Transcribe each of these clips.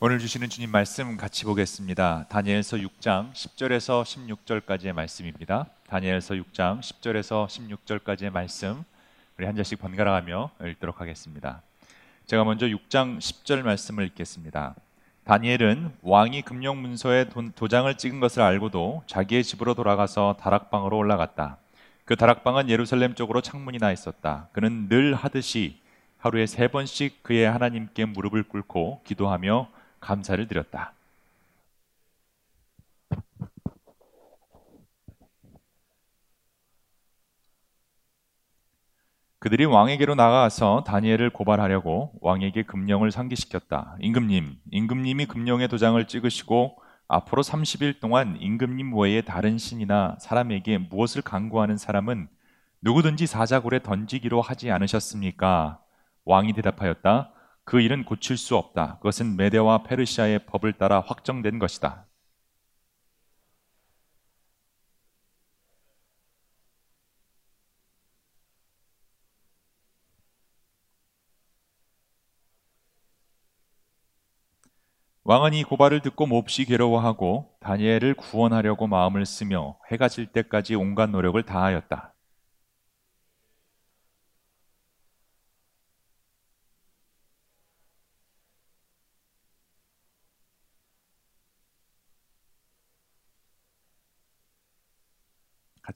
오늘 주시는 주님 말씀 같이 보겠습니다. 다니엘서 6장 10절에서 16절까지의 말씀입니다. 다니엘서 6장 10절에서 16절까지의 말씀 우리 한 절씩 번갈아 가며 읽도록 하겠습니다. 제가 먼저 6장 10절 말씀을 읽겠습니다. 다니엘은 왕이 금령 문서에 도장을 찍은 것을 알고도 자기의 집으로 돌아가서 다락방으로 올라갔다. 그 다락방은 예루살렘 쪽으로 창문이 나 있었다. 그는 늘 하듯이 하루에 세 번씩 그의 하나님께 무릎을 꿇고 기도하며 감사를 드렸다. 그들이 왕에게로 나가서 다니엘을 고발하려고 왕에게 금령을 상기시켰다. 임금님, 임금님이 금령의 도장을 찍으시고 앞으로 30일 동안 임금님 외에 다른 신이나 사람에게 무엇을 강구하는 사람은 누구든지 사자굴에 던지기로 하지 않으셨습니까? 왕이 대답하였다. 그 일은 고칠 수 없다. 그것은 메데와 페르시아의 법을 따라 확정된 것이다. 왕은 이 고발을 듣고 몹시 괴로워하고 다니엘을 구원하려고 마음을 쓰며 해가 질 때까지 온갖 노력을 다하였다.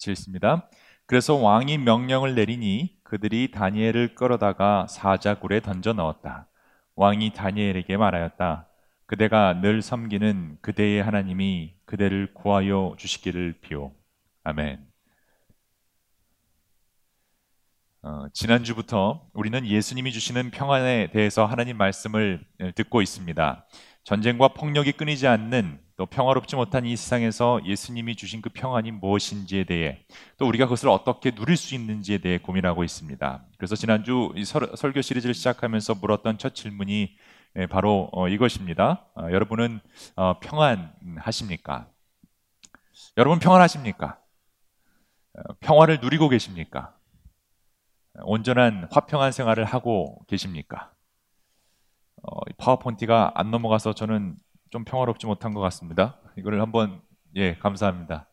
같이 읽습니다. 그래서 왕이 명령을 내리니 그들이 다니엘을 끌어다가 사자굴에 던져 넣었다. 왕이 다니엘에게 말하였다. 그대가 늘 섬기는 그대의 하나님이 그대를 구하여 주시기를 비오. 아멘. 어, 지난주부터 우리는 예수님이 주시는 평안에 대해서 하나님 말씀을 듣고 있습니다. 전쟁과 폭력이 끊이지 않는 또 평화롭지 못한 이 세상에서 예수님이 주신 그 평안이 무엇인지에 대해 또 우리가 그것을 어떻게 누릴 수 있는지에 대해 고민하고 있습니다. 그래서 지난주 이 설, 교 시리즈를 시작하면서 물었던 첫 질문이 예, 바로 어, 이것입니다. 어, 여러분은 어, 평안하십니까? 여러분 평안하십니까? 평화를 누리고 계십니까? 온전한 화평한 생활을 하고 계십니까? 파워포인트가 안 넘어가서 저는 좀 평화롭지 못한 것 같습니다. 이거를 한번 예 감사합니다.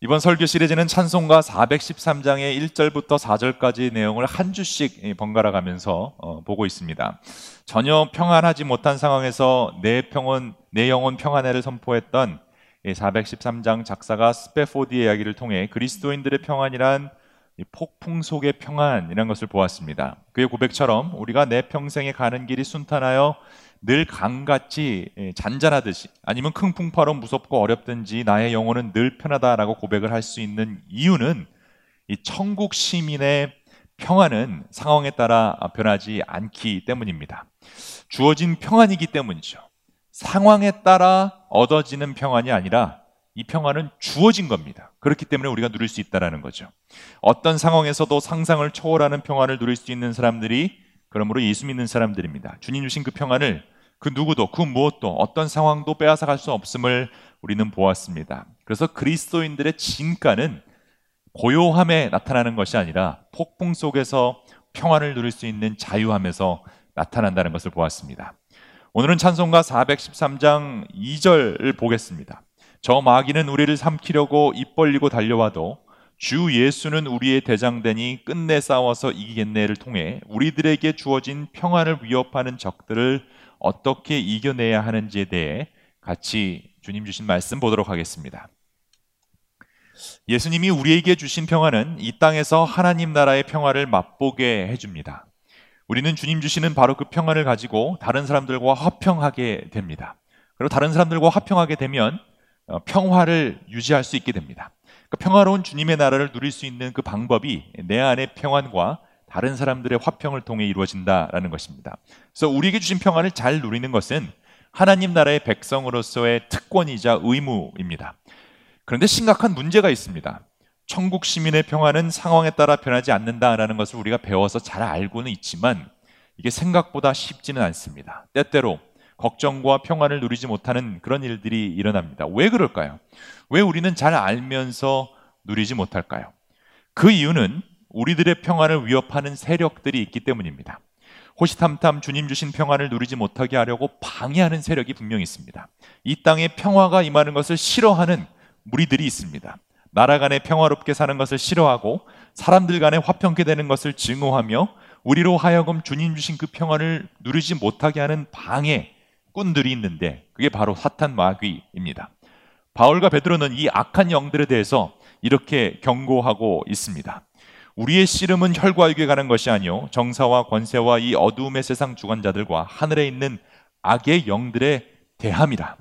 이번 설교 시리즈는 찬송가 413장의 1절부터 4절까지 내용을 한 주씩 예, 번갈아 가면서 어, 보고 있습니다. 전혀 평안하지 못한 상황에서 내 평온, 내 영혼 평안해를 선포했던 413장 작사가 스페포디의 이야기를 통해 그리스도인들의 평안이란 폭풍 속의 평안이라는 것을 보았습니다. 그의 고백처럼 우리가 내 평생에 가는 길이 순탄하여 늘 강같이 예, 잔잔하듯이 아니면 킁풍파로 무섭고 어렵든지 나의 영혼은 늘 편하다라고 고백을 할 수 있는 이유는 이 천국 시민의 평안은 상황에 따라 변하지 않기 때문입니다. 주어진 평안이기 때문이죠. 상황에 따라 얻어지는 평안이 아니라 이 평안은 주어진 겁니다. 그렇기 때문에 우리가 누릴 수 있다라는 거죠. 어떤 상황에서도 상상을 초월하는 평안을 누릴 수 있는 사람들이 그러므로 예수 믿는 사람들입니다. 주님 주신 그 평안을 그 누구도 그 무엇도 어떤 상황도 빼앗아 갈 수 없음을 우리는 보았습니다. 그래서 그리스도인들의 진가는 고요함에 나타나는 것이 아니라 폭풍 속에서 평안을 누릴 수 있는 자유함에서 나타난다는 것을 보았습니다. 오늘은 찬송가 413장 2절을 보겠습니다. 저 마귀는 우리를 삼키려고 입 벌리고 달려와도 주 예수는 우리의 대장되니 끝내 싸워서 이기겠네를 통해 우리들에게 주어진 평안을 위협하는 적들을 어떻게 이겨내야 하는지에 대해 같이 주님 주신 말씀 보도록 하겠습니다. 예수님이 우리에게 주신 평화는 이 땅에서 하나님 나라의 평화를 맛보게 해줍니다. 우리는 주님 주시는 바로 그 평안을 가지고 다른 사람들과 화평하게 됩니다. 그리고 다른 사람들과 화평하게 되면 어, 평화를 유지할 수 있게 됩니다. 그 평화로운 주님의 나라를 누릴 수 있는 그 방법이 내 안의 평안과 다른 사람들의 화평을 통해 이루어진다라는 것입니다. 그래서 우리에게 주신 평안을 잘 누리는 것은 하나님 나라의 백성으로서의 특권이자 의무입니다. 그런데 심각한 문제가 있습니다. 천국 시민의 평안은 상황에 따라 변하지 않는다라는 것을 우리가 배워서 잘 알고는 있지만 이게 생각보다 쉽지는 않습니다. 때때로 걱정과 평안을 누리지 못하는 그런 일들이 일어납니다. 왜 그럴까요? 왜 우리는 잘 알면서 누리지 못할까요? 그 이유는 우리들의 평안을 위협하는 세력들이 있기 때문입니다. 호시탐탐 주님 주신 평안을 누리지 못하게 하려고 방해하는 세력이 분명히 있습니다. 이 땅에 평화가 임하는 것을 싫어하는 무리들이 있습니다. 나라 간에 평화롭게 사는 것을 싫어하고 사람들 간에 화평케 되는 것을 증오하며 우리로 하여금 주님 주신 그 평안을 누리지 못하게 하는 방해 꾼들이 있는데 그게 바로 사탄 마귀입니다. 바울과 베드로는 이 악한 영들에 대해서 이렇게 경고하고 있습니다. 우리의 씨름은 혈과 육에 가는 것이 아니요 정사와 권세와 이 어두움의 세상 주관자들과 하늘에 있는 악의 영들의 대함이라.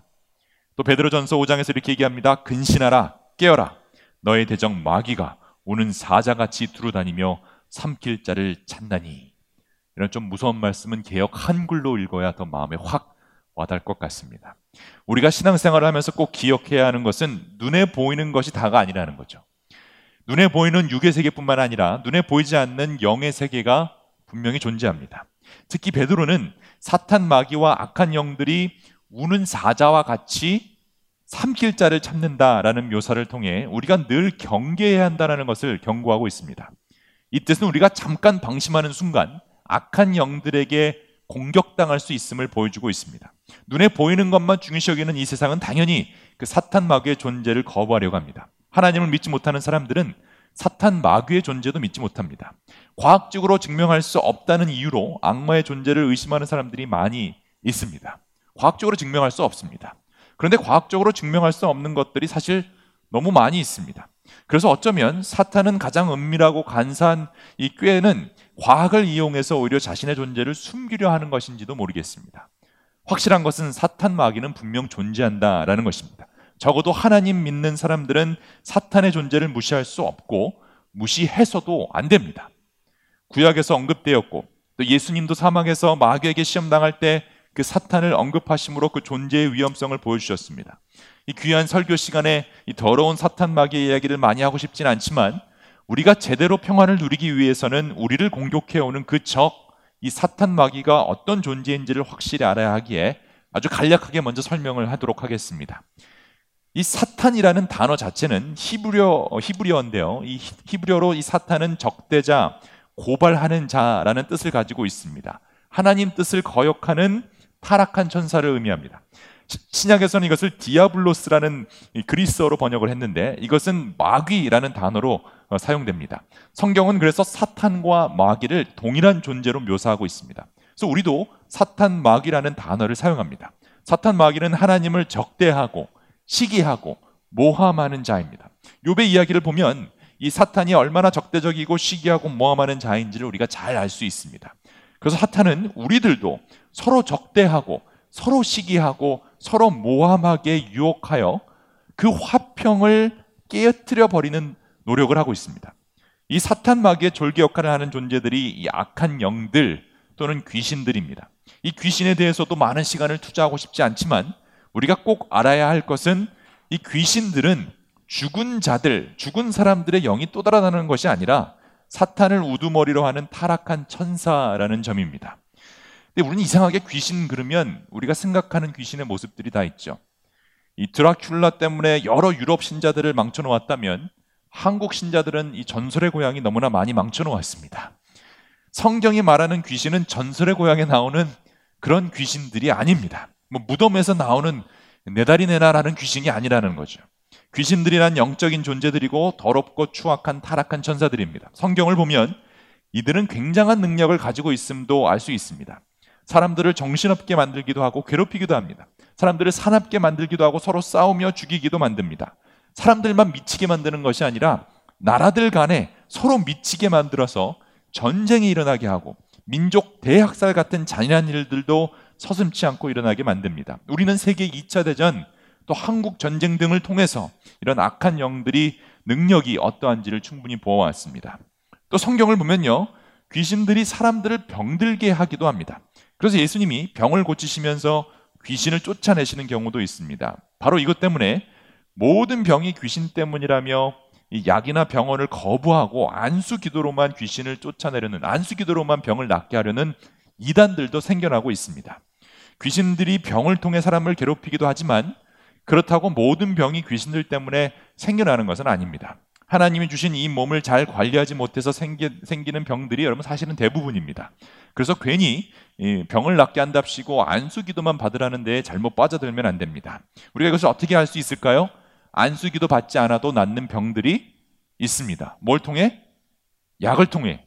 또 베드로전서 5장에서 이렇게 얘기합니다. 근신하라 깨어라 너의 대적 마귀가 오는 사자같이 두루다니며 삼킬 자를 찾나니 이런 좀 무서운 말씀은 개혁 한글로 읽어야 더 마음에 확 와닿을 것 같습니다. 우리가 신앙생활을 하면서 꼭 기억해야 하는 것은 눈에 보이는 것이 다가 아니라는 거죠. 눈에 보이는 육의 세계뿐만 아니라 눈에 보이지 않는 영의 세계가 분명히 존재합니다. 특히 베드로는 사탄 마귀와 악한 영들이 우는 사자와 같이 삼킬 자를 찾는다라는 묘사를 통해 우리가 늘 경계해야 한다는 것을 경고하고 있습니다. 이 뜻은 우리가 잠깐 방심하는 순간 악한 영들에게 공격당할 수 있음을 보여주고 있습니다. 눈에 보이는 것만 중요시 여기는 이 세상은 당연히 그 사탄 마귀의 존재를 거부하려고 합니다. 하나님을 믿지 못하는 사람들은 사탄 마귀의 존재도 믿지 못합니다. 과학적으로 증명할 수 없다는 이유로 악마의 존재를 의심하는 사람들이 많이 있습니다. 과학적으로 증명할 수 없습니다. 그런데 과학적으로 증명할 수 없는 것들이 사실 너무 많이 있습니다. 그래서 어쩌면 사탄은 가장 은밀하고 간사한 이 꾀는 과학을 이용해서 오히려 자신의 존재를 숨기려 하는 것인지도 모르겠습니다. 확실한 것은 사탄 마귀는 분명 존재한다라는 것입니다. 적어도 하나님 믿는 사람들은 사탄의 존재를 무시할 수 없고 무시해서도 안 됩니다. 구약에서 언급되었고 또 예수님도 사망해서 마귀에게 시험 당할 때 그 사탄을 언급하심으로 그 존재의 위험성을 보여주셨습니다. 이 귀한 설교 시간에 이 더러운 사탄 마귀의 이야기를 많이 하고 싶진 않지만 우리가 제대로 평안을 누리기 위해서는 우리를 공격해 오는 그 적, 이 사탄 마귀가 어떤 존재인지를 확실히 알아야 하기에 아주 간략하게 먼저 설명을 하도록 하겠습니다. 이 사탄이라는 단어 자체는 히브리어 히브리어인데요. 이 히브리어로 이 사탄은 적대자, 고발하는 자라는 뜻을 가지고 있습니다. 하나님 뜻을 거역하는 타락한 천사를 의미합니다. 신약에서는 이것을 디아블로스라는 그리스어로 번역을 했는데 이것은 마귀라는 단어로 어, 사용됩니다. 성경은 그래서 사탄과 마귀를 동일한 존재로 묘사하고 있습니다. 그래서 우리도 사탄 마귀라는 단어를 사용합니다. 사탄 마귀는 하나님을 적대하고 시기하고 모함하는 자입니다. 욥의 이야기를 보면 이 사탄이 얼마나 적대적이고 시기하고 모함하는 자인지를 우리가 잘 알 수 있습니다. 그래서 사탄은 우리들도 서로 적대하고 서로 시기하고 서로 모함하게 유혹하여 그 화평을 깨뜨려 버리는 노력을 하고 있습니다. 이 사탄 마귀의 졸개 역할을 하는 존재들이 이 악한 영들 또는 귀신들입니다. 이 귀신에 대해서도 많은 시간을 투자하고 싶지 않지만 우리가 꼭 알아야 할 것은 이 귀신들은 죽은 자들, 죽은 사람들의 영이 또 달아나는 것이 아니라 사탄을 우두머리로 하는 타락한 천사라는 점입니다. 근데 우리는 이상하게 귀신 그러면 우리가 생각하는 귀신의 모습들이 다 있죠. 이 드라큘라 때문에 여러 유럽 신자들을 망쳐놓았다면 한국 신자들은 이 전설의 고향이 너무나 많이 망쳐놓았습니다. 성경이 말하는 귀신은 전설의 고향에 나오는 그런 귀신들이 아닙니다. 뭐 무덤에서 나오는 내다리 내나라는 귀신이 아니라는 거죠. 귀신들이란 영적인 존재들이고 더럽고 추악한 타락한 천사들입니다. 성경을 보면 이들은 굉장한 능력을 가지고 있음도 알 수 있습니다. 사람들을 정신없게 만들기도 하고 괴롭히기도 합니다. 사람들을 사납게 만들기도 하고 서로 싸우며 죽이기도 만듭니다. 사람들만 미치게 만드는 것이 아니라 나라들 간에 서로 미치게 만들어서 전쟁이 일어나게 하고 민족 대학살 같은 잔인한 일들도 서슴치 않고 일어나게 만듭니다. 우리는 세계 2차 대전 또 한국 전쟁 등을 통해서 이런 악한 영들이 능력이 어떠한지를 충분히 보아왔습니다. 또 성경을 보면요. 귀신들이 사람들을 병들게 하기도 합니다. 그래서 예수님이 병을 고치시면서 귀신을 쫓아내시는 경우도 있습니다. 바로 이것 때문에 모든 병이 귀신 때문이라며 약이나 병원을 거부하고 안수 기도로만 귀신을 쫓아내려는 안수 기도로만 병을 낫게 하려는 이단들도 생겨나고 있습니다. 귀신들이 병을 통해 사람을 괴롭히기도 하지만 그렇다고 모든 병이 귀신들 때문에 생겨나는 것은 아닙니다. 하나님이 주신 이 몸을 잘 관리하지 못해서 생기, 생기는 병들이 여러분 사실은 대부분입니다. 그래서 괜히 병을 낫게 한답시고 안수 기도만 받으라는데 잘못 빠져들면 안 됩니다. 우리가 이것을 어떻게 할 수 있을까요? 안수기도 받지 않아도 낫는 병들이 있습니다. 뭘 통해? 약을 통해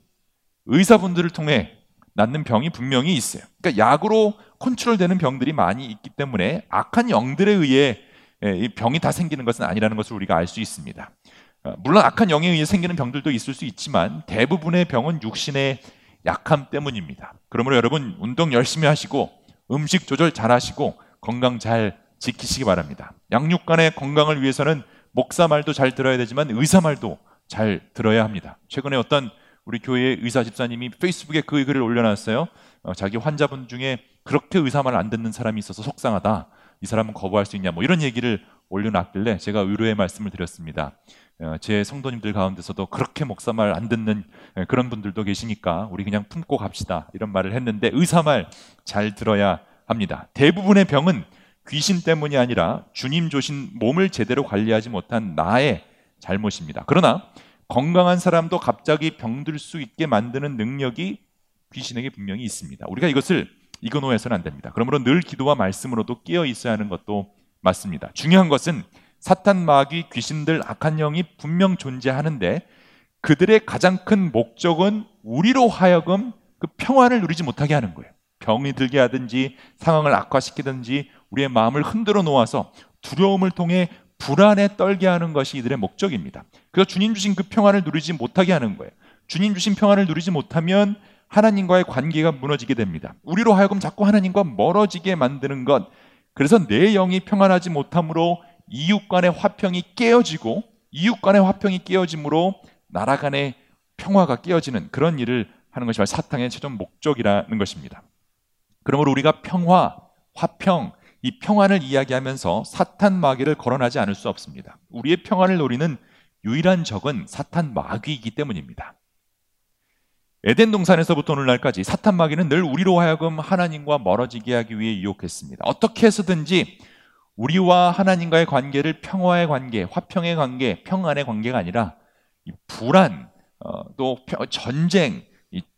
의사분들을 통해 낫는 병이 분명히 있어요. 그러니까 약으로 컨트롤되는 병들이 많이 있기 때문에 악한 영들에 의해 이 병이 다 생기는 것은 아니라는 것을 우리가 알 수 있습니다. 어, 물론 악한 영에 의해 생기는 병들도 있을 수 있지만 대부분의 병은 육신의 약함 때문입니다. 그러므로 여러분 운동 열심히 하시고 음식 조절 잘 하시고 건강 잘 지키시기 바랍니다. 양육 간의 건강을 위해서는 목사 말도 잘 들어야 되지만 의사 말도 잘 들어야 합니다. 최근에 어떤 우리 교회 의사 집사님이 페이스북에 그 글을 올려놨어요. 어, 자기 환자분 중에 그렇게 의사 말 안 듣는 사람이 있어서 속상하다. 이 사람은 거부할 수 있냐? 뭐 이런 얘기를 올려놨길래 제가 의료의 말씀을 드렸습니다. 어, 제 성도님들 가운데서도 그렇게 목사 말 안 듣는 예, 그런 분들도 계시니까 우리 그냥 품고 갑시다 이런 말을 했는데 의사 말 잘 들어야 합니다. 대부분의 병은 귀신 때문이 아니라 주님 조신 몸을 제대로 관리하지 못한 나의 잘못입니다. 그러나 건강한 사람도 갑자기 병들 수 있게 만드는 능력이 귀신에게 분명히 있습니다. 우리가 이것을 이거노해서는 안 됩니다. 그러므로 늘 기도와 말씀으로도 끼어 있어야 하는 것도 맞습니다. 중요한 것은 사탄 마귀 귀신들 악한 영이 분명 존재하는데 그들의 가장 큰 목적은 우리로 하여금 그 평안을 누리지 못하게 하는 거예요. 병이 들게 하든지 상황을 악화시키든지 우리의 마음을 흔들어 놓아서 두려움을 통해 불안에 떨게 하는 것이 이들의 목적입니다. 그래서 주님 주신 그 평안을 누리지 못하게 하는 거예요. 주님 주신 평안을 누리지 못하면 하나님과의 관계가 무너지게 됩니다. 우리로 하여금 자꾸 하나님과 멀어지게 만드는 것. 그래서 내 영이 평안하지 못함으로 이웃 간의 화평이 깨어지고 이웃 간의 화평이 깨어짐으로 나라 간의 평화가 깨어지는 그런 일을 하는 것이 바로 사탕의 최종 목적이라는 것입니다. 그러므로 우리가 평화, 화평, 이 평안을 이야기하면서 사탄 마귀를 거론하지 않을 수 없습니다. 우리의 평안을 노리는 유일한 적은 사탄 마귀이기 때문입니다. 에덴 동산에서부터 오늘날까지 사탄 마귀는 늘 우리로 하여금 하나님과 멀어지게 하기 위해 유혹했습니다. 어떻게 해서든지 우리와 하나님과의 관계를 평화의 관계, 화평의 관계, 평안의 관계가 아니라 불안, 어, 또 전쟁,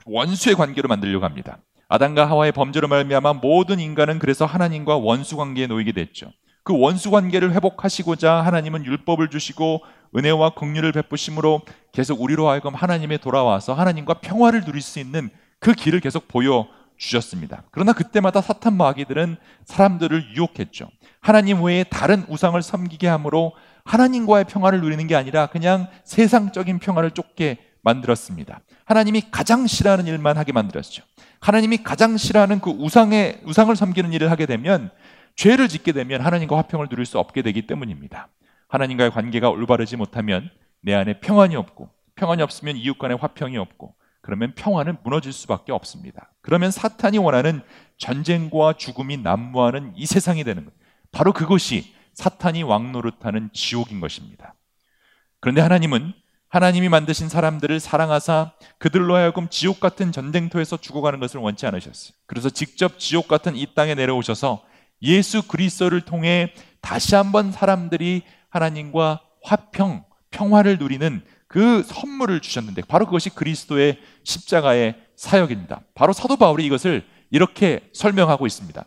원수의 관계로 만들려고 합니다. 아담과 하와의 범죄로 말미암아 모든 인간은 그래서 하나님과 원수 관계에 놓이게 됐죠. 그 원수 관계를 회복하시고자 하나님은 율법을 주시고 은혜와 긍휼을 베푸심으로 계속 우리로 하여금 하나님에 돌아와서 하나님과 평화를 누릴 수 있는 그 길을 계속 보여 주셨습니다. 그러나 그때마다 사탄 마귀들은 사람들을 유혹했죠. 하나님 외에 다른 우상을 섬기게 함으로 하나님과의 평화를 누리는 게 아니라 그냥 세상적인 평화를 쫓게 만들었습니다. 하나님이 가장 싫어하는 일만 하게 만들었죠. 하나님이 가장 싫어하는 그 우상의 우상을 섬기는 일을 하게 되면 죄를 짓게 되면 하나님과 화평을 누릴 수 없게 되기 때문입니다. 하나님과의 관계가 올바르지 못하면 내 안에 평안이 없고 평안이 없으면 이웃 간의 화평이 없고 그러면 평화는 무너질 수밖에 없습니다. 그러면 사탄이 원하는 전쟁과 죽음이 난무하는 이 세상이 되는 것. 바로 그것이 사탄이 왕노릇하는 지옥인 것입니다. 그런데 하나님은 하나님이 만드신 사람들을 사랑하사 그들로 하여금 지옥 같은 전쟁터에서 죽어가는 것을 원치 않으셨어요. 그래서 직접 지옥 같은 이 땅에 내려오셔서 예수 그리스도를 통해 다시 한번 사람들이 하나님과 화평, 평화를 누리는 그 선물을 주셨는데 바로 그것이 그리스도의 십자가의 사역입니다. 바로 사도 바울이 이것을 이렇게 설명하고 있습니다.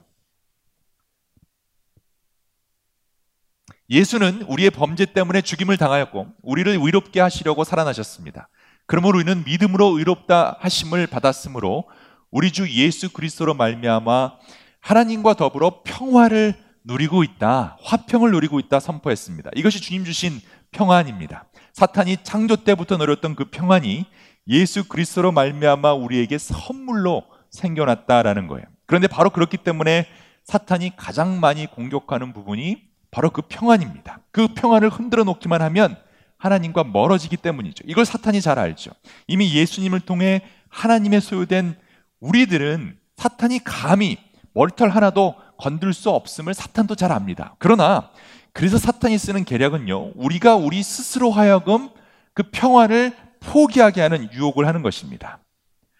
예수는 우리의 범죄 때문에 죽임을 당하였고 우리를 의롭게 하시려고 살아나셨습니다. 그러므로 우리는 믿음으로 의롭다 하심을 받았으므로 우리 주 예수 그리스도로 말미암아 하나님과 더불어 평화를 누리고 있다. 화평을 누리고 있다 선포했습니다. 이것이 주님 주신 평안입니다. 사탄이 창조 때부터 누렸던 그 평안이 예수 그리스도로 말미암아 우리에게 선물로 생겨났다라는 거예요. 그런데 바로 그렇기 때문에 사탄이 가장 많이 공격하는 부분이 바로 그 평안입니다. 그 평안을 흔들어 놓기만 하면 하나님과 멀어지기 때문이죠. 이걸 사탄이 잘 알죠. 이미 예수님을 통해 하나님의 소유된 우리들은 사탄이 감히 머리털 하나도 건들 수 없음을 사탄도 잘 압니다. 그러나 그래서 사탄이 쓰는 계략은요, 우리가 우리 스스로 하여금 그 평화를 포기하게 하는 유혹을 하는 것입니다.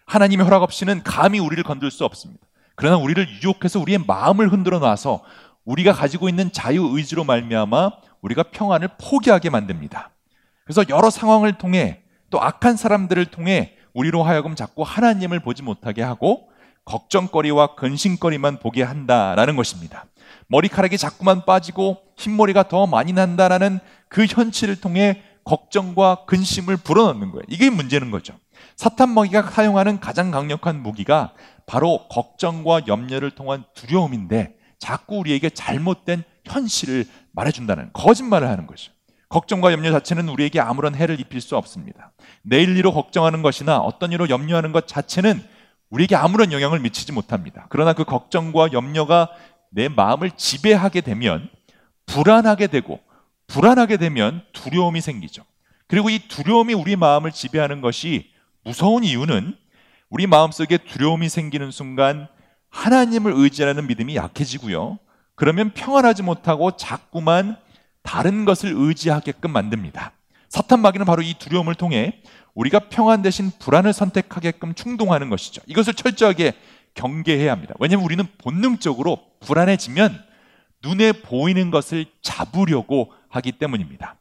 하나님의 허락 없이는 감히 우리를 건들 수 없습니다. 그러나 우리를 유혹해서 우리의 마음을 흔들어 놔서 우리가 가지고 있는 자유 의지로 말미암아 우리가 평안을 포기하게 만듭니다. 그래서 여러 상황을 통해 또 악한 사람들을 통해 우리로 하여금 자꾸 하나님을 보지 못하게 하고 걱정거리와 근심거리만 보게 한다라는 것입니다. 머리카락이 자꾸만 빠지고 흰머리가 더 많이 난다라는 그 현실을 통해 걱정과 근심을 불어넣는 거예요. 이게 문제는 거죠. 사탄 먹이가 사용하는 가장 강력한 무기가 바로 걱정과 염려를 통한 두려움인데 자꾸 우리에게 잘못된 현실을 말해준다는 거짓말을 하는 거죠. 걱정과 염려 자체는 우리에게 아무런 해를 입힐 수 없습니다. 내일 일로 걱정하는 것이나 어떤 일로 염려하는 것 자체는 우리에게 아무런 영향을 미치지 못합니다. 그러나 그 걱정과 염려가 내 마음을 지배하게 되면 불안하게 되고 불안하게 되면 두려움이 생기죠. 그리고 이 두려움이 우리 마음을 지배하는 것이 무서운 이유는 우리 마음속에 두려움이 생기는 순간 하나님을 의지하는 믿음이 약해지고요. 그러면 평안하지 못하고 자꾸만 다른 것을 의지하게끔 만듭니다. 사탄 마귀는 바로 이 두려움을 통해 우리가 평안 대신 불안을 선택하게끔 충동하는 것이죠. 이것을 철저하게 경계해야 합니다. 왜냐하면 우리는 본능적으로 불안해지면 눈에 보이는 것을 잡으려고 하기 때문입니다.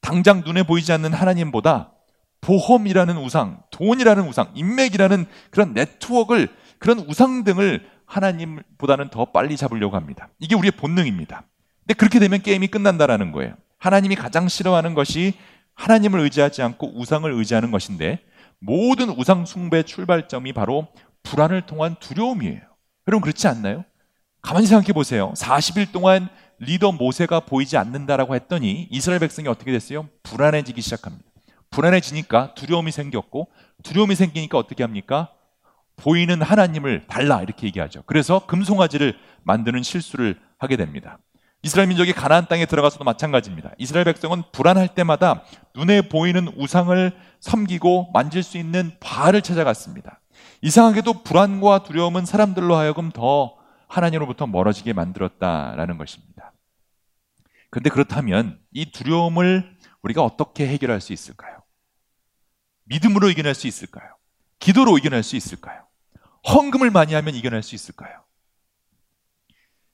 당장 눈에 보이지 않는 하나님보다 보험이라는 우상, 돈이라는 우상, 인맥이라는 그런 네트워크를 그런 우상 등을 하나님보다는 더 빨리 잡으려고 합니다. 이게 우리의 본능입니다. 근데 그렇게 되면 게임이 끝난다라는 거예요. 하나님이 가장 싫어하는 것이 하나님을 의지하지 않고 우상을 의지하는 것인데 모든 우상 숭배 출발점이 바로 불안을 통한 두려움이에요. 여러분 그렇지 않나요? 가만히 생각해 보세요. 40일 동안 리더 모세가 보이지 않는다라고 했더니 이스라엘 백성이 어떻게 됐어요? 불안해지기 시작합니다. 불안해지니까 두려움이 생겼고 두려움이 생기니까 어떻게 합니까? 보이는 하나님을 달라 이렇게 얘기하죠. 그래서 금송아지를 만드는 실수를 하게 됩니다. 이스라엘 민족이 가나안 땅에 들어가서도 마찬가지입니다. 이스라엘 백성은 불안할 때마다 눈에 보이는 우상을 섬기고 만질 수 있는 바알을 찾아갔습니다. 이상하게도 불안과 두려움은 사람들로 하여금 더 하나님으로부터 멀어지게 만들었다라는 것입니다. 그런데 그렇다면 이 두려움을 우리가 어떻게 해결할 수 있을까요? 믿음으로 이겨낼 수 있을까요? 기도로 이겨낼 수 있을까요? 헌금을 많이 하면 이겨낼 수 있을까요?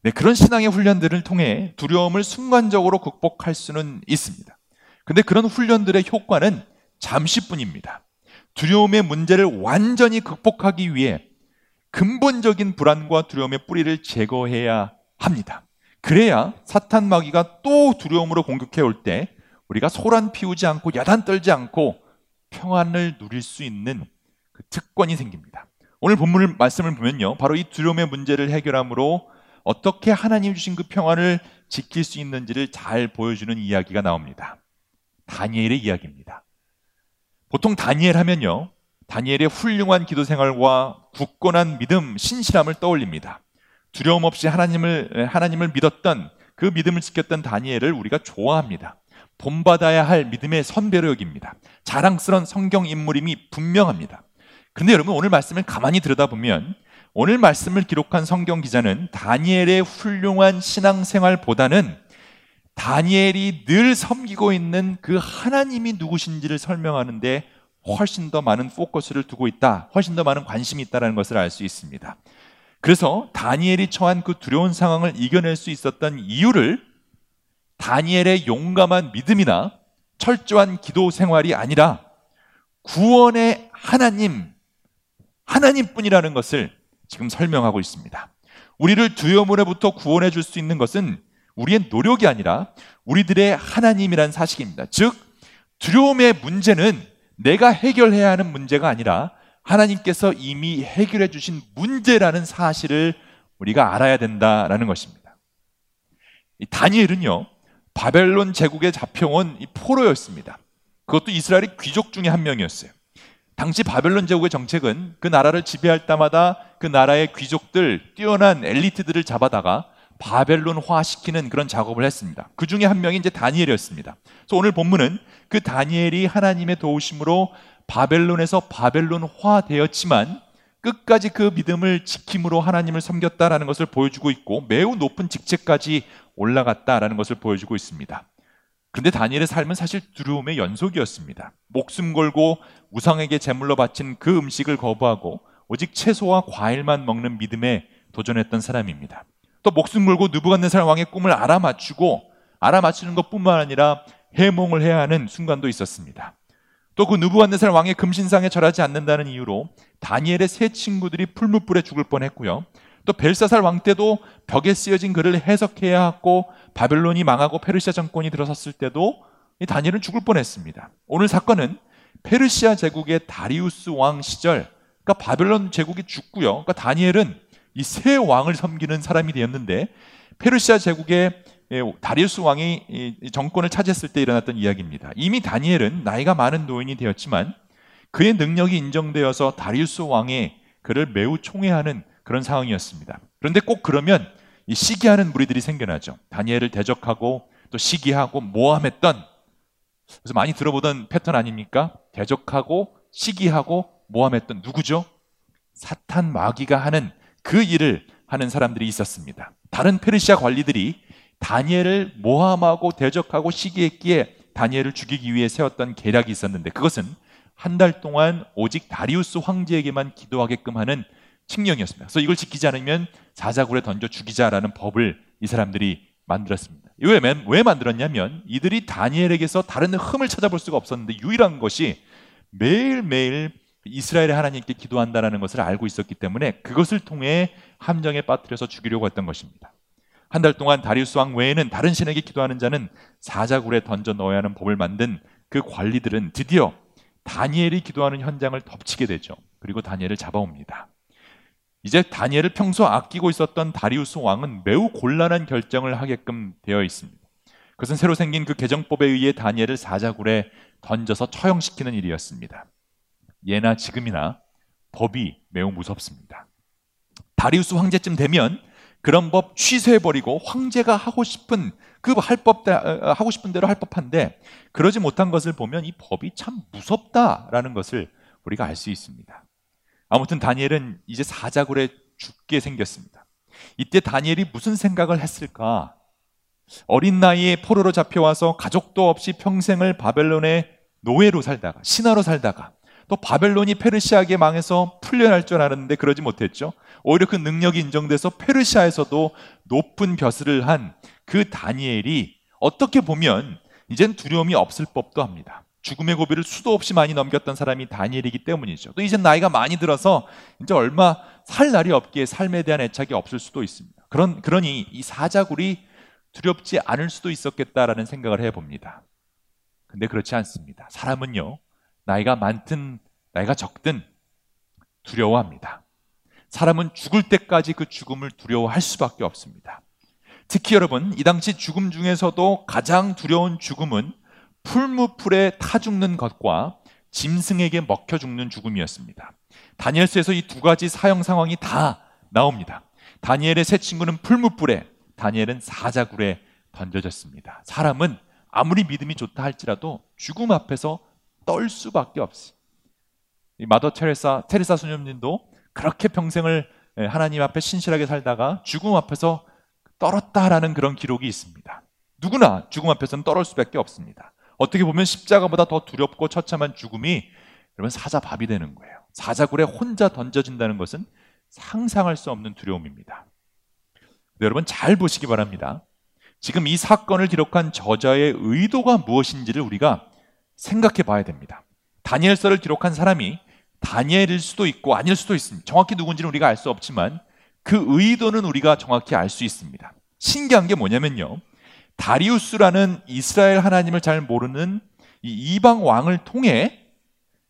네, 그런 신앙의 훈련들을 통해 두려움을 순간적으로 극복할 수는 있습니다. 근데 그런 훈련들의 효과는 잠시뿐입니다. 두려움의 문제를 완전히 극복하기 위해 근본적인 불안과 두려움의 뿌리를 제거해야 합니다. 그래야 사탄 마귀가 또 두려움으로 공격해 올 때 우리가 소란 피우지 않고 야단 떨지 않고 평안을 누릴 수 있는 그 특권이 생깁니다. 오늘 본문을 말씀을 보면요. 바로 이 두려움의 문제를 해결함으로 어떻게 하나님 주신 그 평안을 지킬 수 있는지를 잘 보여주는 이야기가 나옵니다. 다니엘의 이야기입니다. 보통 다니엘 하면요. 다니엘의 훌륭한 기도 생활과 굳건한 믿음, 신실함을 떠올립니다. 두려움 없이 하나님을 하나님을 믿었던 그 믿음을 지켰던 다니엘을 우리가 좋아합니다. 본받아야 할 믿음의 선배로 여깁니다. 자랑스러운 성경 인물임이 분명합니다. 그런데 여러분 오늘 말씀을 가만히 들여다보면 오늘 말씀을 기록한 성경 기자는 다니엘의 훌륭한 신앙생활보다는 다니엘이 늘 섬기고 있는 그 하나님이 누구신지를 설명하는데 훨씬 더 많은 포커스를 두고 있다. 훨씬 더 많은 관심이 있다는 것을 알 수 있습니다. 그래서 다니엘이 처한 그 두려운 상황을 이겨낼 수 있었던 이유를 다니엘의 용감한 믿음이나 철저한 기도 생활이 아니라 구원의 하나님, 하나님뿐이라는 것을 지금 설명하고 있습니다. 우리를 두려움으로부터 구원해 줄 수 있는 것은 우리의 노력이 아니라 우리들의 하나님이란 사실입니다. 즉, 두려움의 문제는 내가 해결해야 하는 문제가 아니라 하나님께서 이미 해결해 주신 문제라는 사실을 우리가 알아야 된다라는 것입니다. 다니엘은요, 바벨론 제국에 잡혀온 포로였습니다. 그것도 이스라엘의 귀족 중에 한 명이었어요. 당시 바벨론 제국의 정책은 그 나라를 지배할 때마다 그 나라의 귀족들, 뛰어난 엘리트들을 잡아다가 바벨론화 시키는 그런 작업을 했습니다. 그 중에 한 명이 이제 다니엘이었습니다. 그래서 오늘 본문은 그 다니엘이 하나님의 도우심으로 바벨론에서 바벨론화 되었지만 끝까지 그 믿음을 지킴으로 하나님을 섬겼다라는 것을 보여주고 있고 매우 높은 직책까지 올라갔다라는 것을 보여주고 있습니다. 그런데 다니엘의 삶은 사실 두려움의 연속이었습니다. 목숨 걸고 우상에게 제물로 바친 그 음식을 거부하고 오직 채소와 과일만 먹는 믿음에 도전했던 사람입니다. 또 목숨 걸고 느부갓네살 왕의 꿈을 알아맞추고 알아맞추는 것뿐만 아니라 해몽을 해야 하는 순간도 있었습니다. 또 그 누부갓네살 왕의 금신상에 절하지 않는다는 이유로 다니엘의 세 친구들이 풀무불에 죽을 뻔했고요. 또 벨사살 왕 때도 벽에 쓰여진 글을 해석해야 하고 바벨론이 망하고 페르시아 정권이 들어섰을 때도 이 다니엘은 죽을 뻔했습니다. 오늘 사건은 페르시아 제국의 다리우스 왕 시절, 그러니까 바벨론 제국이 죽고요. 그러니까 다니엘은 이세 왕을 섬기는 사람이 되었는데 페르시아 제국의 예, 다리우스 왕이 정권을 차지했을 때 일어났던 이야기입니다. 이미 다니엘은 나이가 많은 노인이 되었지만 그의 능력이 인정되어서 다리우스 왕의 그를 매우 총애하는 그런 상황이었습니다. 그런데 꼭 그러면 이 시기하는 무리들이 생겨나죠. 다니엘을 대적하고 또 시기하고 모함했던 그래서 많이 들어보던 패턴 아닙니까? 대적하고 시기하고 모함했던 누구죠? 사탄 마귀가 하는 그 일을 하는 사람들이 있었습니다. 다른 페르시아 관리들이 다니엘을 모함하고 대적하고 시기했기에 다니엘을 죽이기 위해 세웠던 계략이 있었는데 그것은 한 달 동안 오직 다리우스 황제에게만 기도하게끔 하는 칙령이었습니다. 그래서 이걸 지키지 않으면 사자굴에 던져 죽이자라는 법을 이 사람들이 만들었습니다. 왜, 왜 만들었냐면 이들이 다니엘에게서 다른 흠을 찾아볼 수가 없었는데 유일한 것이 매일매일 이스라엘의 하나님께 기도한다는 것을 알고 있었기 때문에 그것을 통해 함정에 빠뜨려서 죽이려고 했던 것입니다. 한 달 동안 다리우스 왕 외에는 다른 신에게 기도하는 자는 사자굴에 던져 넣어야 하는 법을 만든 그 관리들은 드디어 다니엘이 기도하는 현장을 덮치게 되죠. 그리고 다니엘을 잡아옵니다. 이제 다니엘을 평소 아끼고 있었던 다리우스 왕은 매우 곤란한 결정을 하게끔 되어 있습니다. 그것은 새로 생긴 그 개정법에 의해 다니엘을 사자굴에 던져서 처형시키는 일이었습니다. 예나 지금이나 법이 매우 무섭습니다. 다리우스 황제쯤 되면 그런 법 취소해버리고 황제가 하고 싶은 그 할법 어, 하고 싶은 대로 할 법한데 그러지 못한 것을 보면 이 법이 참 무섭다라는 것을 우리가 알 수 있습니다. 아무튼 다니엘은 이제 사자굴에 죽게 생겼습니다. 이때 다니엘이 무슨 생각을 했을까? 어린 나이에 포로로 잡혀와서 가족도 없이 평생을 바벨론의 노예로 살다가 신하로 살다가 또 바벨론이 페르시아에게 망해서 풀려날 줄 알았는데 그러지 못했죠. 오히려 그 능력이 인정돼서 페르시아에서도 높은 벼슬을 한 그 다니엘이 어떻게 보면 이젠 두려움이 없을 법도 합니다. 죽음의 고비를 수도 없이 많이 넘겼던 사람이 다니엘이기 때문이죠. 또 이제 나이가 많이 들어서 이제 얼마 살 날이 없기에 삶에 대한 애착이 없을 수도 있습니다. 그런 그러니 이 사자굴이 두렵지 않을 수도 있었겠다라는 생각을 해봅니다. 근데 그렇지 않습니다. 사람은요 나이가 많든 나이가 적든 두려워합니다. 사람은 죽을 때까지 그 죽음을 두려워할 수밖에 없습니다. 특히 여러분 이 당시 죽음 중에서도 가장 두려운 죽음은 풀무풀에 타 죽는 것과 짐승에게 먹혀 죽는 죽음이었습니다. 다니엘서에서 이 두 가지 사형 상황이 다 나옵니다. 다니엘의 세 친구는 풀무불에, 다니엘은 사자굴에 던져졌습니다. 사람은 아무리 믿음이 좋다 할지라도 죽음 앞에서 떨 수밖에 없어요. 마더 테레사, 테레사 수녀님도 그렇게 평생을 하나님 앞에 신실하게 살다가 죽음 앞에서 떨었다라는 그런 기록이 있습니다. 누구나 죽음 앞에서는 떨을 수밖에 없습니다. 어떻게 보면 십자가보다 더 두렵고 처참한 죽음이 여러분 사자밥이 되는 거예요. 사자굴에 혼자 던져진다는 것은 상상할 수 없는 두려움입니다. 여러분 잘 보시기 바랍니다. 지금 이 사건을 기록한 저자의 의도가 무엇인지를 우리가 생각해 봐야 됩니다. 다니엘서를 기록한 사람이 다니엘일 수도 있고 아닐 수도 있습니다. 정확히 누군지는 우리가 알 수 없지만 그 의도는 우리가 정확히 알 수 있습니다. 신기한 게 뭐냐면요. 다리우스라는 이스라엘 하나님을 잘 모르는 이 이방 왕을 통해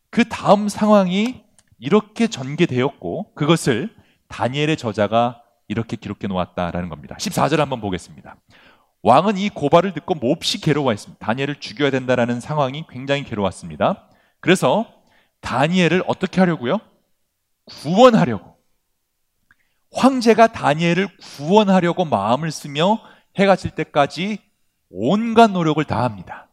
그 다음 상황이 이렇게 전개되었고 그것을 다니엘의 저자가 이렇게 기록해 놓았다라는 겁니다. 14절 한번 보겠습니다. 왕은 이 고발을 듣고 몹시 괴로워했습니다. 다니엘을 죽여야 된다라는 상황이 굉장히 괴로웠습니다. 그래서 다니엘을 어떻게 하려고요? 구원하려고. 황제가 다니엘을 구원하려고 마음을 쓰며 해가 질 때까지 온갖 노력을 다합니다.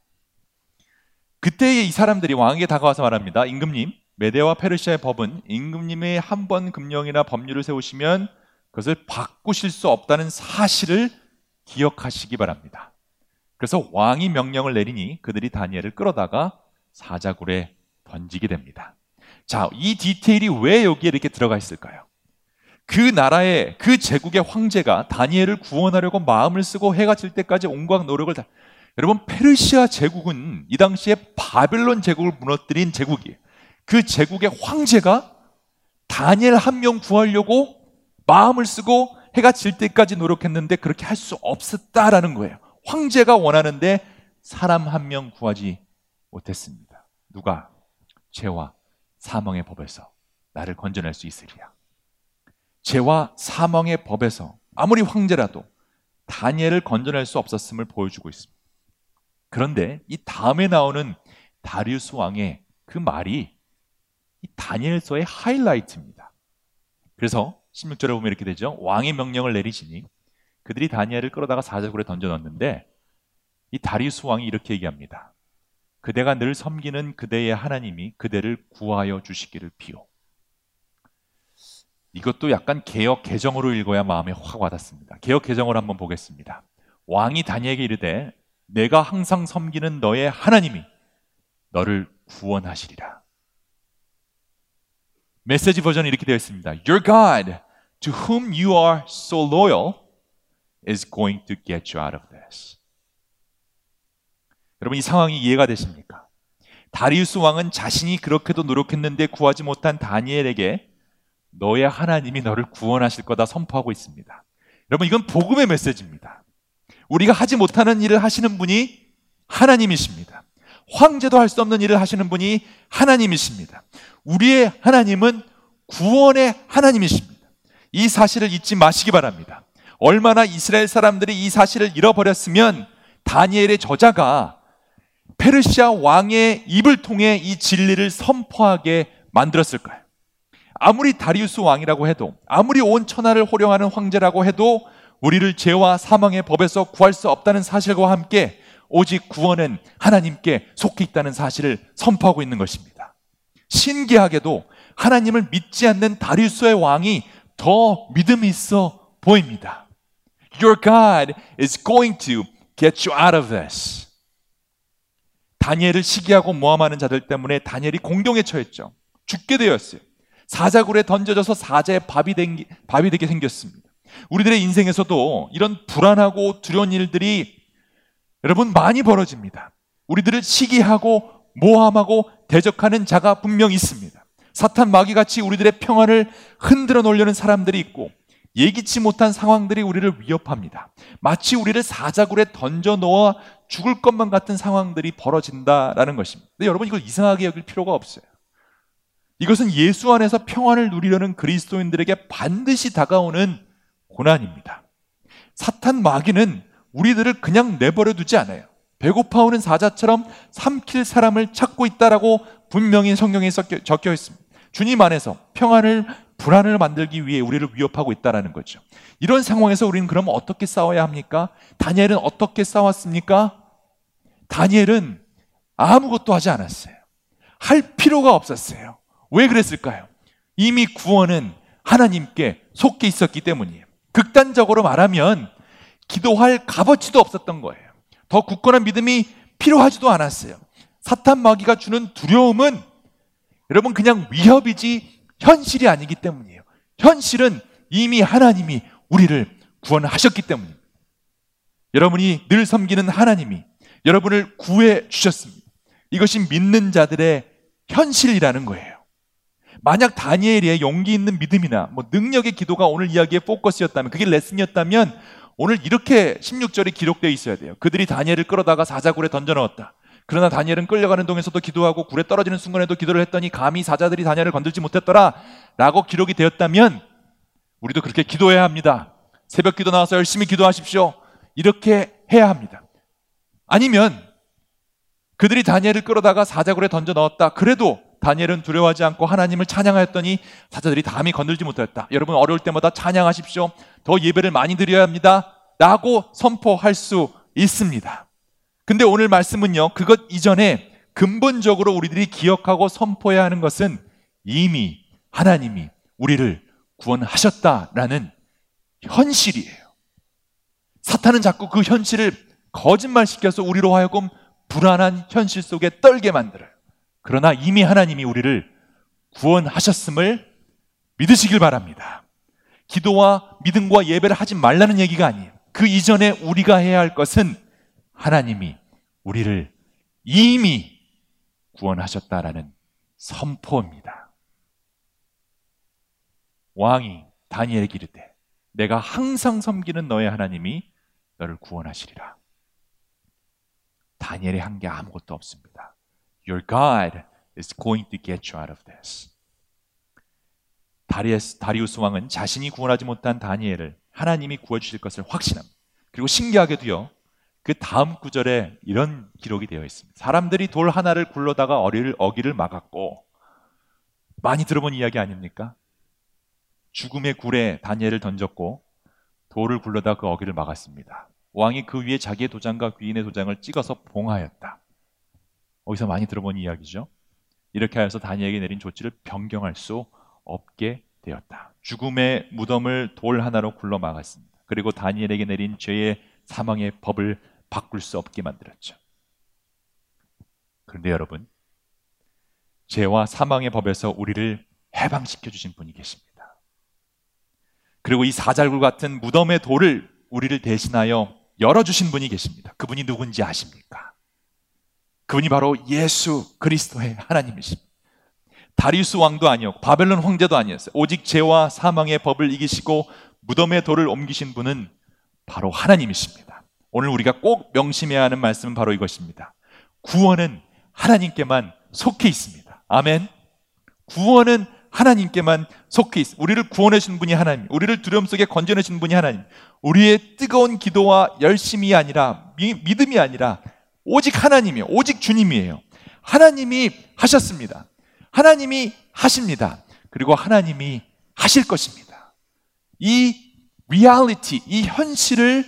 그때 이 사람들이 왕에게 다가와서 말합니다. 임금님, 메데와 페르시아의 법은 임금님의 한 번 금령이나 법률을 세우시면 그것을 바꾸실 수 없다는 사실을 기억하시기 바랍니다. 그래서 왕이 명령을 내리니 그들이 다니엘을 끌어다가 사자굴에 던지게 됩니다. 자, 이 디테일이 왜 여기에 이렇게 들어가 있을까요? 그 나라의 그 제국의 황제가 다니엘을 구원하려고 마음을 쓰고 해가 질 때까지 온갖 노력을 다 여러분 페르시아 제국은 이 당시에 바벨론 제국을 무너뜨린 제국이에요. 그 제국의 황제가 다니엘 한 명 구하려고 마음을 쓰고 해가 질 때까지 노력했는데 그렇게 할 수 없었다라는 거예요. 황제가 원하는데 사람 한 명 구하지 못했습니다. 누가 죄와 사망의 법에서 나를 건져낼 수 있으리야. 죄와 사망의 법에서 아무리 황제라도 다니엘을 건져낼 수 없었음을 보여주고 있습니다. 그런데 이 다음에 나오는 다리우스 왕의 그 말이 이 다니엘서의 하이라이트입니다. 그래서 16절에 보면 이렇게 되죠. 왕의 명령을 내리시니 그들이 다니엘을 끌어다가 사자굴에 던져 넣었는데 이 다리우스 왕이 이렇게 얘기합니다. 그대가 늘 섬기는 그대의 하나님이 그대를 구하여 주시기를 비오. 이것도 약간 개혁 개정으로 읽어야 마음에 확 와닿습니다. 개혁 개정을 한번 보겠습니다. 왕이 다니엘에게 이르되 내가 항상 섬기는 너의 하나님이 너를 구원하시리라. 메시지 버전이 이렇게 되어 있습니다. Your God, to whom you are so loyal, is going to get you out of this. 여러분 이 상황이 이해가 되십니까? 다리우스 왕은 자신이 그렇게도 노력했는데 구하지 못한 다니엘에게 너의 하나님이 너를 구원하실 거다 선포하고 있습니다. 여러분, 이건 복음의 메시지입니다. 우리가 하지 못하는 일을 하시는 분이 하나님이십니다. 황제도 할 수 없는 일을 하시는 분이 하나님이십니다. 우리의 하나님은 구원의 하나님이십니다. 이 사실을 잊지 마시기 바랍니다. 얼마나 이스라엘 사람들이 이 사실을 잃어버렸으면 다니엘의 저자가 페르시아 왕의 입을 통해 이 진리를 선포하게 만들었을까요? 아무리 다리우스 왕이라고 해도 아무리 온 천하를 호령하는 황제라고 해도 우리를 죄와 사망의 법에서 구할 수 없다는 사실과 함께 오직 구원은 하나님께 속해 있다는 사실을 선포하고 있는 것입니다. 신기하게도 하나님을 믿지 않는 다리우스의 왕이 더 믿음이 있어 보입니다. Your God is going to get you out of this. 다니엘을 시기하고 모함하는 자들 때문에 다니엘이 공경에 처했죠. 죽게 되었어요. 사자굴에 던져져서 사자의 밥이, 된, 밥이 되게 생겼습니다. 우리들의 인생에서도 이런 불안하고 두려운 일들이 여러분 많이 벌어집니다. 우리들을 시기하고 모함하고 대적하는 자가 분명 있습니다. 사탄 마귀 같이 우리들의 평안을 흔들어 놓으려는 사람들이 있고 예기치 못한 상황들이 우리를 위협합니다. 마치 우리를 사자굴에 던져 놓아 죽을 것만 같은 상황들이 벌어진다라는 것입니다. 근데 여러분 이걸 이상하게 여길 필요가 없어요. 이것은 예수 안에서 평안을 누리려는 그리스도인들에게 반드시 다가오는 고난입니다. 사탄 마귀는 우리들을 그냥 내버려 두지 않아요. 배고파오는 사자처럼 삼킬 사람을 찾고 있다라고 분명히 성경에 적혀 있습니다. 주님 안에서 평안을 불안을 만들기 위해 우리를 위협하고 있다라는 거죠. 이런 상황에서 우리는 그럼 어떻게 싸워야 합니까? 다니엘은 어떻게 싸웠습니까? 다니엘은 아무것도 하지 않았어요. 할 필요가 없었어요. 왜 그랬을까요? 이미 구원은 하나님께 속해 있었기 때문이에요. 극단적으로 말하면 기도할 값어치도 없었던 거예요. 더 굳건한 믿음이 필요하지도 않았어요. 사탄 마귀가 주는 두려움은 여러분 그냥 위협이지 현실이 아니기 때문이에요. 현실은 이미 하나님이 우리를 구원하셨기 때문입니다. 여러분이 늘 섬기는 하나님이 여러분을 구해 주셨습니다. 이것이 믿는 자들의 현실이라는 거예요. 만약 다니엘의 용기 있는 믿음이나 뭐 능력의 기도가 오늘 이야기의 포커스였다면 그게 레슨이었다면 오늘 이렇게 16절이 기록되어 있어야 돼요. 그들이 다니엘을 끌어다가 사자굴에 던져 넣었다. 그러나 다니엘은 끌려가는 동에서도 기도하고 굴에 떨어지는 순간에도 기도를 했더니 감히 사자들이 다니엘을 건들지 못했더라. 라고 기록이 되었다면 우리도 그렇게 기도해야 합니다. 새벽 기도 나와서 열심히 기도하십시오. 이렇게 해야 합니다. 아니면 그들이 다니엘을 끌어다가 사자굴에 던져 넣었다. 그래도 다니엘은 두려워하지 않고 하나님을 찬양하였더니 사자들이 담이 건들지 못하였다. 여러분 어려울 때마다 찬양하십시오. 더 예배를 많이 드려야 합니다. 라고 선포할 수 있습니다. 근데 오늘 말씀은요. 그것 이전에 근본적으로 우리들이 기억하고 선포해야 하는 것은 이미 하나님이 우리를 구원하셨다라는 현실이에요. 사탄은 자꾸 그 현실을 거짓말시켜서 우리로 하여금 불안한 현실 속에 떨게 만들어요. 그러나 이미 하나님이 우리를 구원하셨음을 믿으시길 바랍니다. 기도와 믿음과 예배를 하지 말라는 얘기가 아니에요. 그 이전에 우리가 해야 할 것은 하나님이 우리를 이미 구원하셨다라는 선포입니다. 왕이 다니엘에게 이르되 내가 항상 섬기는 너의 하나님이 너를 구원하시리라. 다니엘이 한 게 아무것도 없습니다. Your God is going to get you out of this. 다리우스, 다리우스 왕은 자신이 구원하지 못한 다니엘을 하나님이 구해주실 것을 확신합니다. 그리고 신기하게도요, 그 다음 구절에 이런 기록이 되어 있습니다. 사람들이 돌 하나를 굴러다가 어리를, 어기를 막았고, 많이 들어본 이야기 아닙니까? 죽음의 굴에 다니엘을 던졌고, 돌을 굴러다 그 어기를 막았습니다. 왕이 그 위에 자기의 도장과 귀인의 도장을 찍어서 봉하였다. 어디서 많이 들어본 이야기죠. 이렇게 하여서 다니엘에게 내린 조치를 변경할 수 없게 되었다. 죽음의 무덤을 돌 하나로 굴러 막았습니다. 그리고 다니엘에게 내린 죄의 사망의 법을 바꿀 수 없게 만들었죠. 그런데 여러분, 죄와 사망의 법에서 우리를 해방시켜 주신 분이 계십니다. 그리고 이 사잘굴 같은 무덤의 돌을 우리를 대신하여 열어주신 분이 계십니다. 그분이 누군지 아십니까? 그분이 바로 예수 그리스도의 하나님이십니다. 다리우스 왕도 아니었고 바벨론 황제도 아니었어요. 오직 죄와 사망의 법을 이기시고 무덤의 돌을 옮기신 분은 바로 하나님이십니다. 오늘 우리가 꼭 명심해야 하는 말씀은 바로 이것입니다. 구원은 하나님께만 속해 있습니다. 아멘. 구원은 하나님께만 속해 있습니다. 우리를 구원해 준 분이 하나님, 우리를 두려움 속에 건져내 준 분이 하나님. 우리의 뜨거운 기도와 열심이 아니라 미, 믿음이 아니라 오직 하나님이에요. 오직 주님이에요. 하나님이 하셨습니다. 하나님이 하십니다. 그리고 하나님이 하실 것입니다. 이 리얼리티, 이 현실을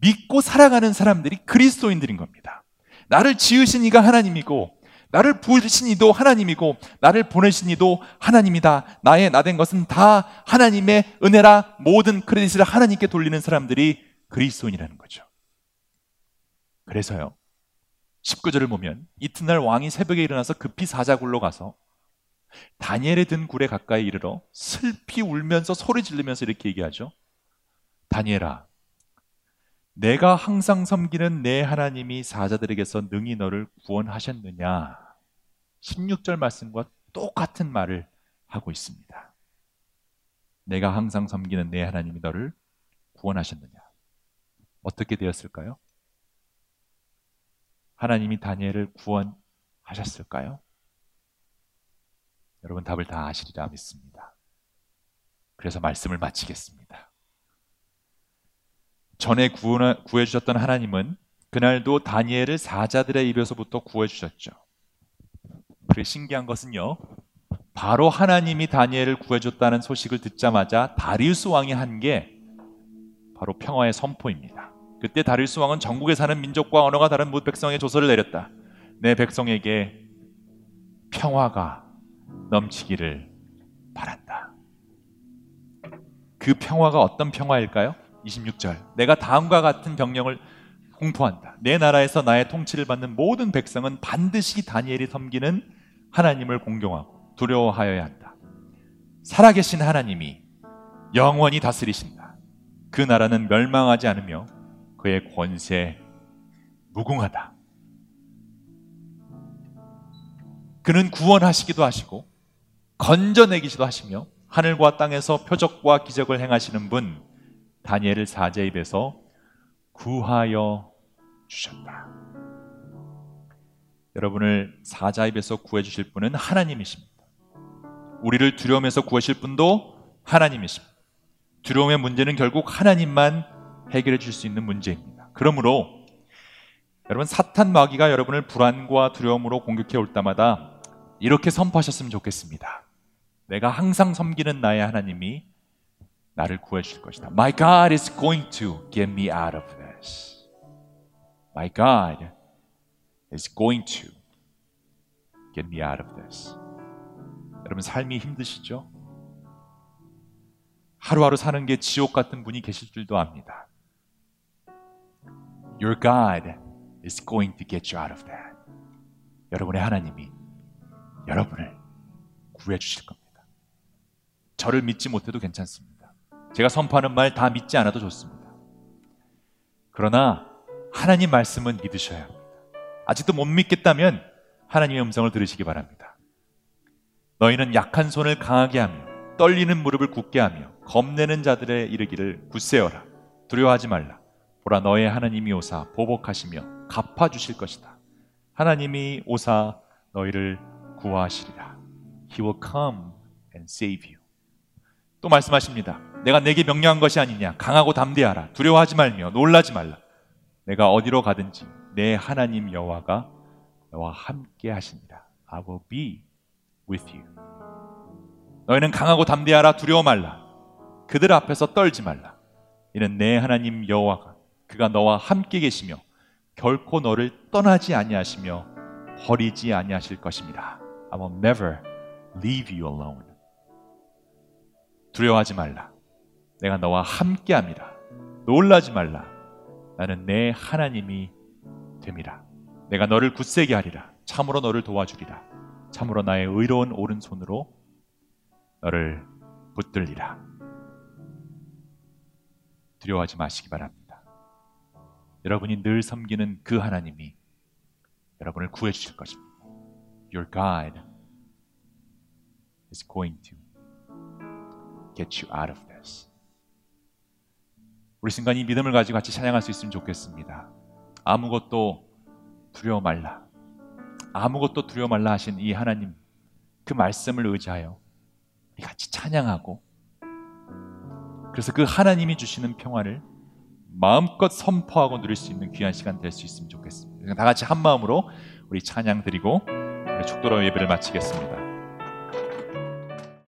믿고 살아가는 사람들이 그리스도인들인 겁니다. 나를 지으신 이가 하나님이고, 나를 부으신 이도 하나님이고, 나를 보내신 이도 하나님이다. 나의 나된 것은 다 하나님의 은혜라 모든 크레딧을 하나님께 돌리는 사람들이 그리스도인이라는 거죠. 그래서요. 19절을 보면 이튿날 왕이 새벽에 일어나서 급히 사자굴로 가서 다니엘의 든 굴에 가까이 이르러 슬피 울면서 소리 지르면서 이렇게 얘기하죠. 다니엘아, 내가 항상 섬기는 내 하나님이 사자들에게서 능히 너를 구원하셨느냐? 16절 말씀과 똑같은 말을 하고 있습니다. 내가 항상 섬기는 내 하나님이 너를 구원하셨느냐? 어떻게 되었을까요? 하나님이 다니엘을 구원하셨을까요? 여러분 답을 다 아시리라 믿습니다. 그래서 말씀을 마치겠습니다. 전에 구해 주셨던 하나님은 그날도 다니엘을 사자들의 입에서부터 구해 주셨죠. 그래 신기한 것은요. 바로 하나님이 다니엘을 구해 줬다는 소식을 듣자마자 다리우스 왕이 한 게 바로 평화의 선포입니다. 그때 다리우스 왕은 전국에 사는 민족과 언어가 다른 무 백성에 조서를 내렸다. 내 백성에게 평화가 넘치기를 바란다. 그 평화가 어떤 평화일까요? 26절. 내가 다음과 같은 병령을 공포한다. 내 나라에서 나의 통치를 받는 모든 백성은 반드시 다니엘이 섬기는 하나님을 공경하고 두려워하여야 한다. 살아계신 하나님이 영원히 다스리신다. 그 나라는 멸망하지 않으며 그의 권세 무궁하다. 그는 구원하시기도 하시고 건져내기도 하시며 하늘과 땅에서 표적과 기적을 행하시는 분 다니엘을 사제 입에서 구하여 주셨다. 여러분을 사자 입에서 구해 주실 분은 하나님이십니다. 우리를 두려움에서 구하실 분도 하나님이십니다. 두려움의 문제는 결국 하나님만 해결해 줄 수 있는 문제입니다. 그러므로 여러분 사탄 마귀가 여러분을 불안과 두려움으로 공격해 올 때마다 이렇게 선포하셨으면 좋겠습니다. 내가 항상 섬기는 나의 하나님이 나를 구해 줄 것이다. My God is going to get me out of this. My God is going to get me out of this. 여러분 삶이 힘드시죠? 하루하루 사는 게 지옥 같은 분이 계실 줄도 압니다. Your God is going to get you out of that. 여러분의 하나님이 여러분을 구해 주실 겁니다. 저를 믿지 못해도 괜찮습니다. 제가 선포하는 말 다 믿지 않아도 좋습니다. 그러나 하나님 말씀은 믿으셔야 합니다. 아직도 못 믿겠다면 하나님의 음성을 들으시기 바랍니다. 너희는 약한 손을 강하게 하며 떨리는 무릎을 굳게 하며 겁내는 자들의 이르기를 굳세어라. 두려워하지 말라. 보라 너의 하나님이 오사 보복하시며 갚아 주실 것이다. 하나님이 오사 너희를 구하시리라. He will come and save you. 또 말씀하십니다. 내가 내게 명령한 것이 아니냐. 강하고 담대하라. 두려워하지 말며 놀라지 말라. 내가 어디로 가든지 내 하나님 여호와가 너와 함께 하시니라. I will be with you. 너희는 강하고 담대하라. 두려워 말라. 그들 앞에서 떨지 말라. 이는 내 하나님 여호와가 그가 너와 함께 계시며 결코 너를 떠나지 아니하시며 버리지 아니하실 것입니다. I will never leave you alone. 두려워하지 말라. 내가 너와 함께함이라. 놀라지 말라. 나는 내 하나님이 됨이라. 내가 너를 굳세게 하리라. 참으로 너를 도와주리라. 참으로 나의 의로운 오른손으로 너를 붙들리라. 두려워하지 마시기 바랍니다. 여러분이 늘 섬기는 그 하나님이 여러분을 구해 주실 것입니다. Your God is going to get you out of this. 우리 순간 이 믿음을 가지고 같이 찬양할 수 있으면 좋겠습니다. 아무것도 두려워 말라. 아무것도 두려워 말라 하신 이 하나님 그 말씀을 의지하여 같이 찬양하고 그래서 그 하나님이 주시는 평화를 마음껏 선포하고 누릴 수 있는 귀한 시간 될 수 있으면 좋겠습니다. 다 같이 한 마음으로 우리 찬양 드리고 축도로 예배를 마치겠습니다.